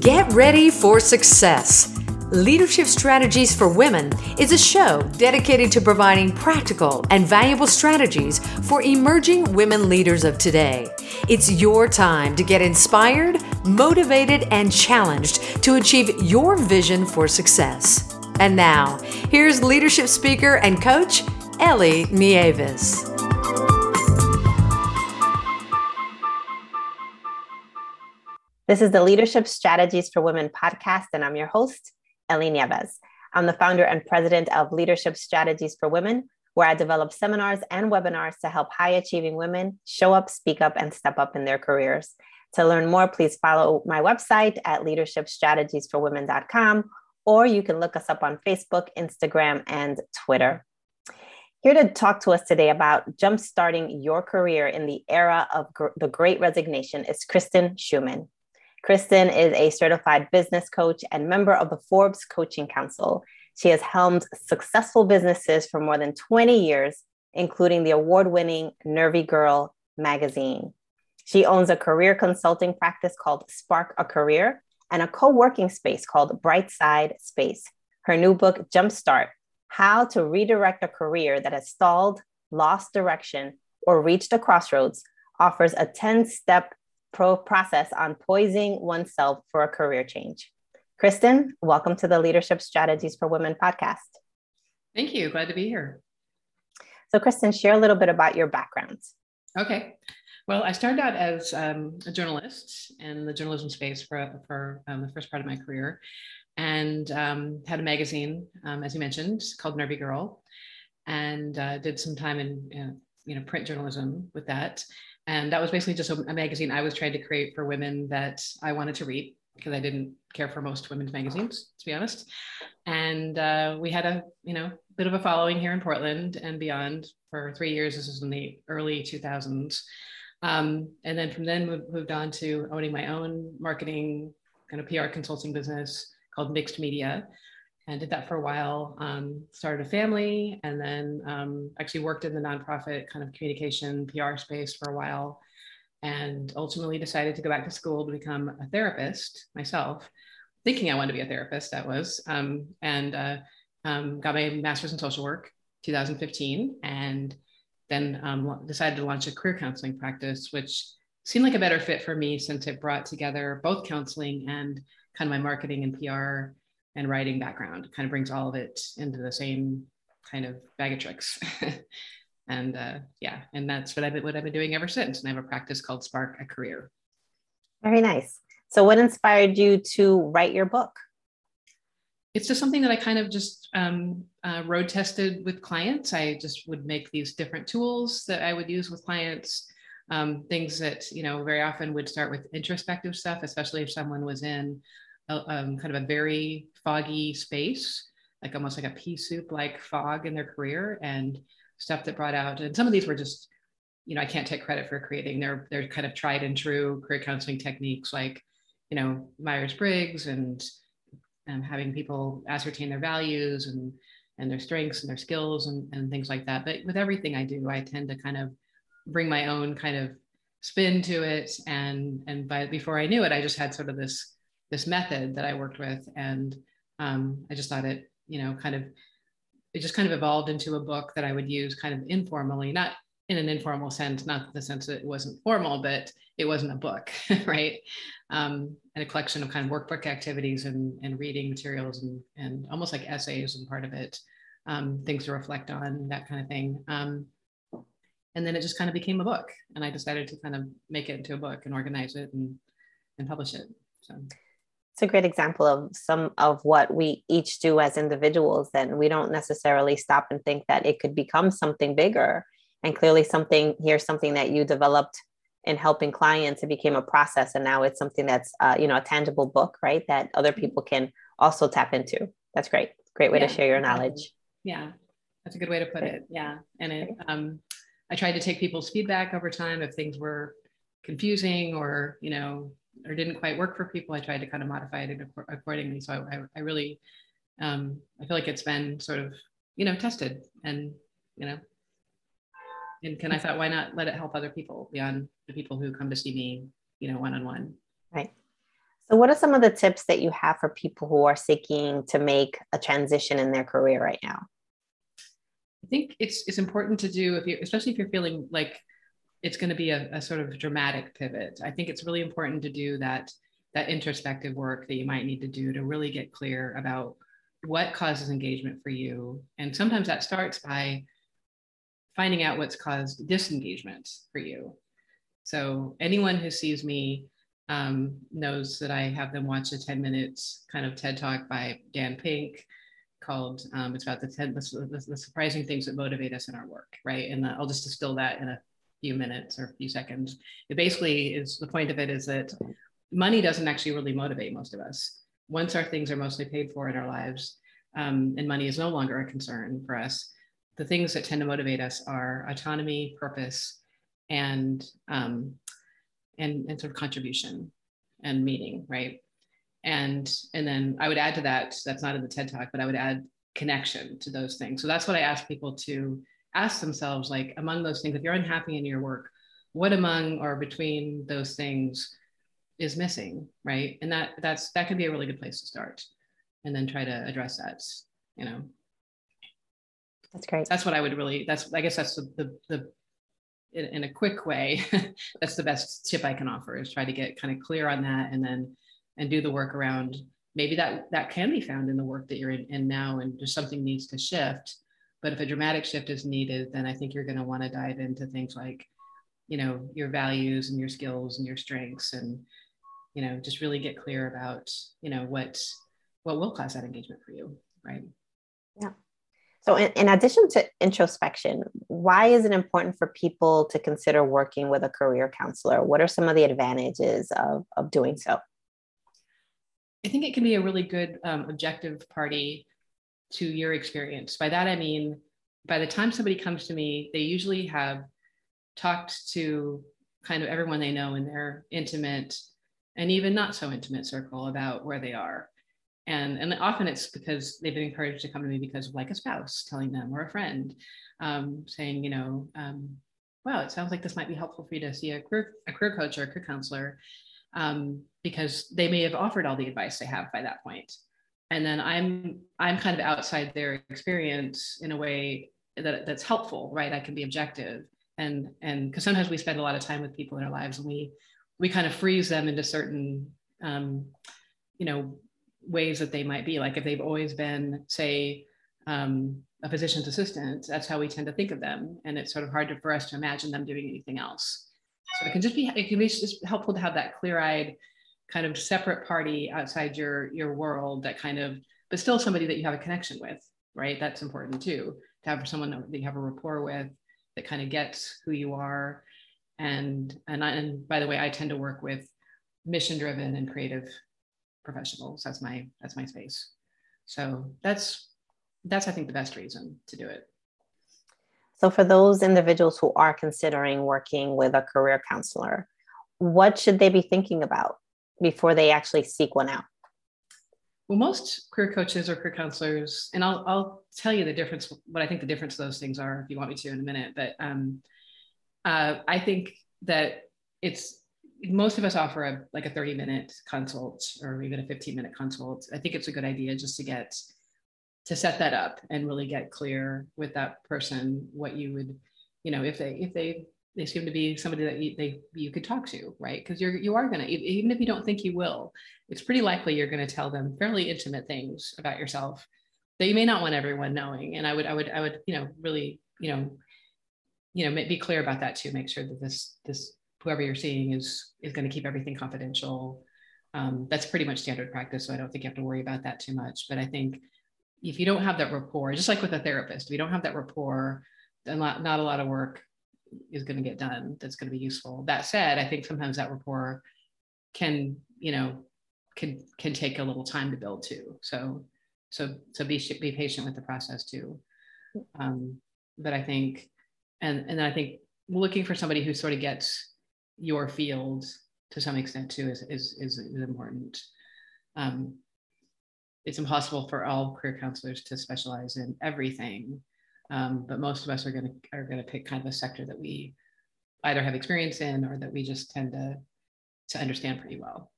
Get ready for success. Leadership Strategies for Women is a show dedicated to providing practical and valuable strategies for emerging women leaders of today. It's your time to get inspired, motivated, and challenged to achieve your vision for success. And now, here's leadership speaker and coach, Ellie Nieves. This is the Leadership Strategies for Women podcast, and I'm your host, Ellie Nieves. I'm the founder and president of Leadership Strategies for Women, where I develop seminars and webinars to help high achieving women show up, speak up, and step up in their careers. To learn more, please follow my website at leadershipstrategiesforwomen.com, or you can look us up on Facebook, Instagram, and Twitter. Here to talk to us today about jumpstarting your career in the era of gr- the great resignation is Kristen Schumann. Kristen is a certified business coach and member of the Forbes Coaching Council. She has helmed successful businesses for more than 20 years, including the award winning Nervy Girl magazine. She owns a career consulting practice called Spark a Career and a co working space called Brightside Space. Her new book, Jumpstart How to Redirect a Career That Has Stalled, Lost Direction, or Reached a Crossroads, offers a 10 step pro process on poising oneself for a career change. Kristen, welcome to the Leadership Strategies for Women podcast. Thank you. Glad to be here. So, Kristen, share a little bit about your background. Okay. Well, I started out as um, a journalist in the journalism space for, for um, the first part of my career and um, had a magazine, um, as you mentioned, called Nervy Girl, and uh, did some time in uh, you know print journalism with that and that was basically just a, a, magazine I was trying to create for women that I wanted to read because I didn't care for most women's magazines, to be honest. And uh, we had a you know bit of a following here in Portland and beyond for three years. This was in the early 2000s. Um, and then from then moved, moved on to owning my own marketing kind of PR consulting business called Mixed Media, and did that for a while. Um, started a family, and then um, actually worked in the nonprofit kind of communication PR space for a while, and ultimately decided to go back to school to become a therapist myself, thinking I wanted to be a therapist. That was, um, and uh, um, got my master's in social work, 2015, and then um, decided to launch a career counseling practice, which seemed like a better fit for me since it brought together both counseling and kind of my marketing and PR and writing background kind of brings all of it into the same kind of bag of tricks. And uh, yeah and that's what i've been what i've been doing ever since. And i have a practice called spark a career. Very nice. So what inspired you to write your book? It's just something that i kind of just um, uh, road tested with clients. I just would make these different tools that i would use with clients um, things that you know very often would start with introspective stuff especially if someone was in um, kind of a very foggy space, like almost like a pea soup like fog in their career and stuff that brought out. And some of these were just, you know, I can't take credit for creating. They're they're kind of tried and true career counseling techniques like, you know, Myers Briggs and and having people ascertain their values and and their strengths and their skills and, and things like that. But with everything I do, I tend to kind of bring my own kind of spin to it. And and by before I knew it, I just had sort of this this method that I worked with. And um, I just thought it, you know, kind of, it just kind of evolved into a book that I would use kind of informally, not in an informal sense, not the sense that it wasn't formal, but it wasn't a book, right? Um, and a collection of kind of workbook activities and, and reading materials and, and almost like essays and part of it, um, things to reflect on, that kind of thing. Um, and then it just kind of became a book. And I decided to kind of make it into a book and organize it and, and publish it. So it's a great example of some of what we each do as individuals. And we don't necessarily stop and think that it could become something bigger. And clearly something here's something that you developed in helping clients it became a process and now it's something that's uh, you know a tangible book right that other mm-hmm. people can also tap into. That's great. Great way yeah, to share your knowledge. Yeah that's a good way to put it yeah. And it um, i tried to take people's feedback over time if things were confusing or you know or didn't quite work for people i tried to kind of modify it accordingly so i, I really um, i feel like it's been sort of you know tested and you know and can I thought, why not let it help other people beyond the people who come to see me, you know, one on one. Right. So, what are some of the tips that you have for people who are seeking to make a transition in their career right now? I think it's it's important to do if you, especially if you're feeling like it's going to be a, a sort of dramatic pivot. I think it's really important to do that that introspective work that you might need to do to really get clear about what causes engagement for you. And sometimes that starts by finding out what's caused disengagement for you. So anyone who sees me um, knows that I have them watch a 10 minutes kind of TED talk by Dan Pink called, um, it's about the 10, the, the, surprising things that motivate us in our work, right? And I'll just distill that in a few minutes or a few seconds. It basically is, the point of it is that money doesn't actually really motivate most of us. Once our things are mostly paid for in our lives, um, and money is no longer a concern for us, the things that tend to motivate us are autonomy, purpose, and um, and, and sort of contribution and meaning, right? And and then I would add to that. That's not in the TED Talk, but I would add connection to those things. So that's what I ask people to ask themselves. Like among those things, if you're unhappy in your work, what among or between those things is missing, right? And that that's that could be a really good place to start, and then try to address that. You know. That's great. That's what I would really, that's, I guess that's the, the, the in, in, a quick way, that's the best tip I can offer is try to get kind of clear on that and then, and do the work around maybe that that can be found in the work that you're in, in now and just something needs to shift. But if a dramatic shift is needed, then I think you're going to want to dive into things like, you know, your values and your skills and your strengths and, you know, just really get clear about, you know, what, what will cause that engagement for you. Right. Yeah. So, in, in, addition to introspection, why is it important for people to consider working with a career counselor? What are some of the advantages of, of doing so? I think it can be a really good um, objective party to your experience. By that, I mean, by the time somebody comes to me, they usually have talked to kind of everyone they know in their intimate and even not so intimate circle about where they are and and often it's because they've been encouraged to come to me because of like a spouse telling them or a friend um, saying you know um, wow it sounds like this might be helpful for you to see a career, a career coach or a career counselor um, because they may have offered all the advice they have by that point and then i'm i'm kind of outside their experience in a way that that's helpful right i can be objective and and because sometimes we spend a lot of time with people in our lives and we we kind of freeze them into certain um, you know ways that they might be. Like if they've always been, say, um, a physician's assistant, that's how we tend to think of them. And it's sort of hard to, for us to imagine them doing anything else. So it can just be, it can be just helpful to have that clear-eyed kind of separate party outside your, your world that kind of, but still somebody that you have a connection with, right? That's important too, to have someone that you have a rapport with that kind of gets who you are. And, and, I, and by the way, I tend to work with mission driven and creative professionals. That's my that's my space. So that's that's I think the best reason to do it. So for those individuals who are considering working with a career counselor, what should they be thinking about before they actually seek one out? Well, most career coaches or career counselors, and I'll, I'll tell you the difference, what I think the difference of those things are if you want me to in a minute. But um, uh, I think that it's most of us offer a like a 30 minute consult or even a 15 minute consult. I think it's a good idea just to get to set that up and really get clear with that person what you would you know if they if they they seem to be somebody that you, they you could talk to right? Because you're you are to even if you don't think you will it's pretty likely you're to tell them fairly intimate things about yourself that you may not want everyone knowing. And i would i would i would you know really you know you know be clear about that too make sure that this this whoever you're seeing is is going to keep everything confidential. Um, that's pretty much standard practice so i don't think you have to worry about that too much. But i think if you don't have that rapport just like with a therapist if you don't have that rapport then not, not a lot of work is going to get done that's going to be useful. That said i think sometimes that rapport can you know can can take a little time to build too. So so so be be patient with the process too. Um, but i think and and i think looking for somebody who sort of gets your field to some extent too is is is, is important. Um, it's impossible for all career counselors to specialize in everything um, but most of us are going to are going to pick kind of a sector that we either have experience in or that we just tend to to understand pretty well.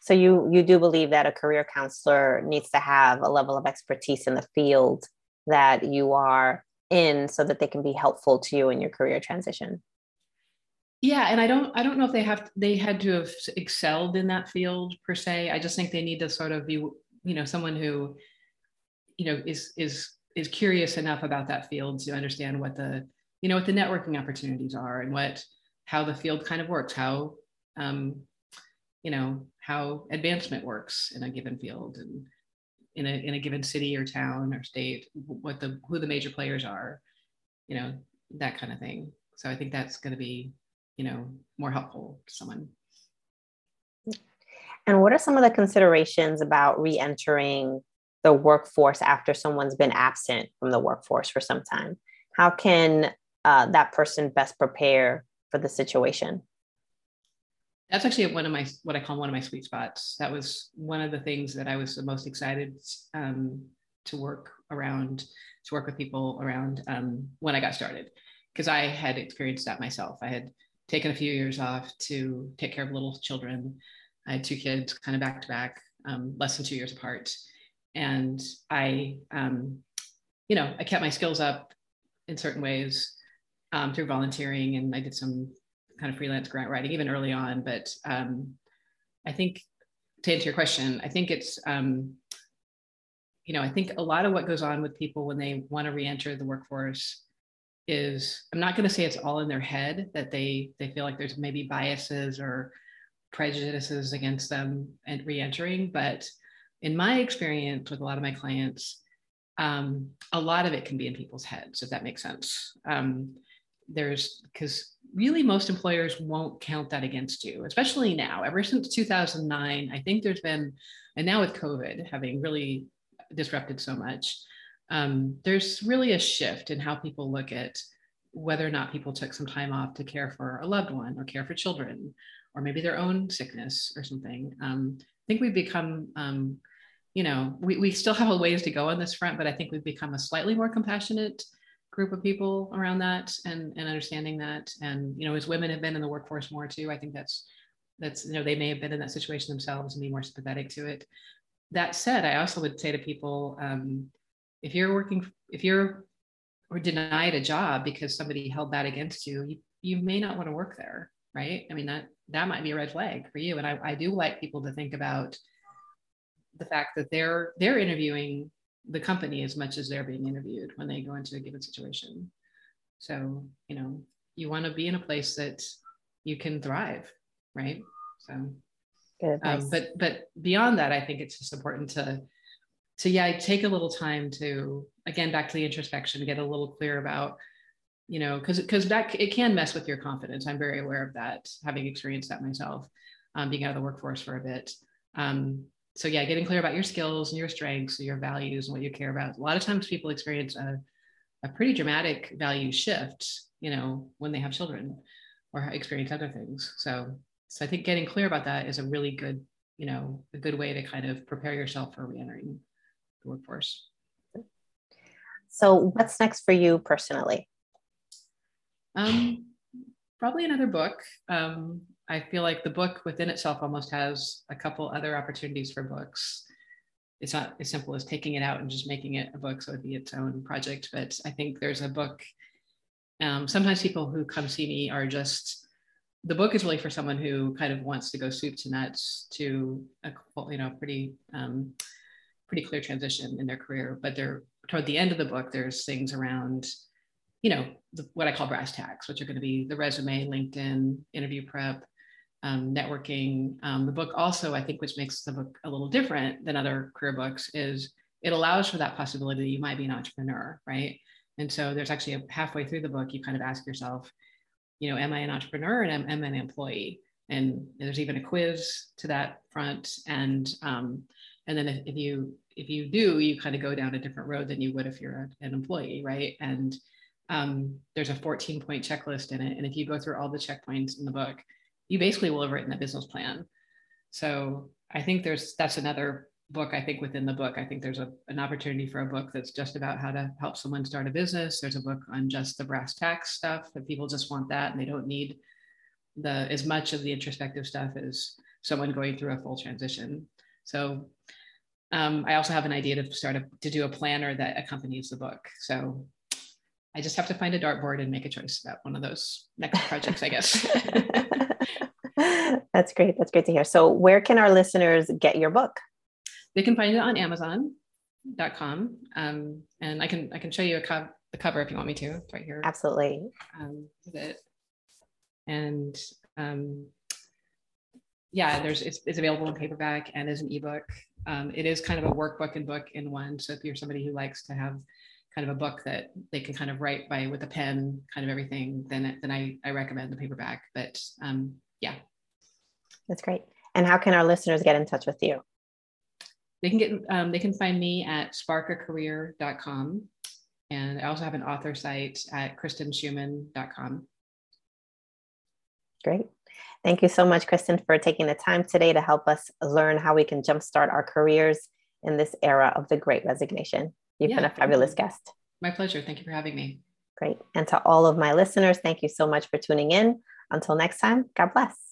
So you you do believe that a career counselor needs to have a level of expertise in the field that you are in so that they can be helpful to you in your career transition. Yeah, and I don't I don't know if they have they had to have excelled in that field per se. I just think they need to sort of be you know someone who you know is is is curious enough about that field to understand what the you know what the networking opportunities are and what how the field kind of works how um, you know how advancement works in a given field and in a, in a given city or town or state what the who the major players are you know that kind of thing. So i think that's going to be you know more helpful to someone. And what are some of the considerations about re-entering the workforce after someone's been absent from the workforce for some time? How can uh, that person best prepare for the situation? That's actually one of my what I call one of my sweet spots. That was one of the things that I was the most excited um, to work around, to work with people around um, when I got started, because I had experienced that myself. I had taken a few years off to take care of little children. I had two kids, kind of back to back, um, less than two years apart, and I, um, you know, I kept my skills up in certain ways um, through volunteering, and I did some kind of freelance grant writing even early on. But um, I think to answer your question, I think it's, um, you know, I think a lot of what goes on with people when they want to re-enter the workforce is I'm not going to say it's all in their head that they they feel like there's maybe biases or prejudices against them and re-entering, but in my experience with a lot of my clients, um, a lot of it can be in people's heads, if that makes sense. Um, there's because really most employers won't count that against you, especially now. Ever since 2009, I think there's been, and now with COVID having really disrupted so much, um, there's really a shift in how people look at whether or not people took some time off to care for a loved one or care for children or maybe their own sickness or something. Um, I think we've become um, you know, we, we still have a ways to go on this front, but I think we've become a slightly more compassionate group of people around that and, and understanding that. And, you know, as women have been in the workforce more too, I think that's, that's, you know, they may have been in that situation themselves and be more sympathetic to it. That said, I also would say to people, um, if you're working, if you're or denied a job because somebody held that against you, you, you may not want to work there, right? I mean, that, that might be a red flag for you. And I, I do like people to think about, the fact that they're they're interviewing the company as much as they're being interviewed when they go into a given situation. So, you know, you want to be in a place that you can thrive, right? So, um, but but beyond that, I think it's just important to to yeah take a little time to again back to the introspection, get a little clear about you know because because that it can mess with your confidence. I'm very aware of that, having experienced that myself, um, being out of the workforce for a bit. Um, so yeah getting clear about your skills and your strengths your values and what you care about. A lot of times people experience a, a pretty dramatic value shift you know when they have children or experience other things. So so i think getting clear about that is a really good you know a good way to kind of prepare yourself for reentering the workforce. So what's next for you personally? Um probably another book. Um I feel like the book within itself almost has a couple other opportunities for books. It's not as simple as taking it out and just making it a book, so it'd be its own project. But I think there's a book um, sometimes people who come see me are just the book is really for someone who kind of wants to go soup to nuts to a you know pretty um, pretty clear transition in their career but they're toward the end of the book there's things around you know the, what i call brass tacks which are going to be the resume linkedin interview prep um, networking um, the book also i think which makes the book a little different than other career books is it allows for that possibility that you might be an entrepreneur right and so there's actually a halfway through the book you kind of ask yourself you know, am I an entrepreneur and am, am I an employee? And there's even a quiz to that front. And um, and then if, if you if you do, you kind of go down a different road than you would if you're a, an employee, right? And um, there's a 14 point checklist in it. And if you go through all the checkpoints in the book, you basically will have written a business plan. So I think there's that's another book, I think within the book, I think there's a, an opportunity for a book that's just about how to help someone start a business. There's a book on just the brass tacks stuff that people just want that and they don't need the as much of the introspective stuff as someone going through a full transition. So um, I also have an idea to start a, to do a planner that accompanies the book. So I just have to find a dartboard and make a choice about one of those next projects, I guess. That's great. That's great to hear. So, where can our listeners get your book? They can find it on Amazon.com, um, and I can I can show you a co- the cover if you want me to. It's right here. Absolutely. Um, it. And um, yeah, there's it's, it's available in paperback and as an ebook. Um, it is kind of a workbook and book in one. So if you're somebody who likes to have kind of a book that they can kind of write by with a pen, kind of everything, then then I I recommend the paperback. But um, yeah, that's great. And how can our listeners get in touch with you? they can get um, they can find me at sparkacareer.com and i also have an author site at kristenschumann.com great thank you so much kristen for taking the time today to help us learn how we can jumpstart our careers in this era of the great resignation you've yeah, been a fabulous guest. My pleasure. Thank you for having me. Great. And to all of my listeners thank you so much for tuning in. Until next time god bless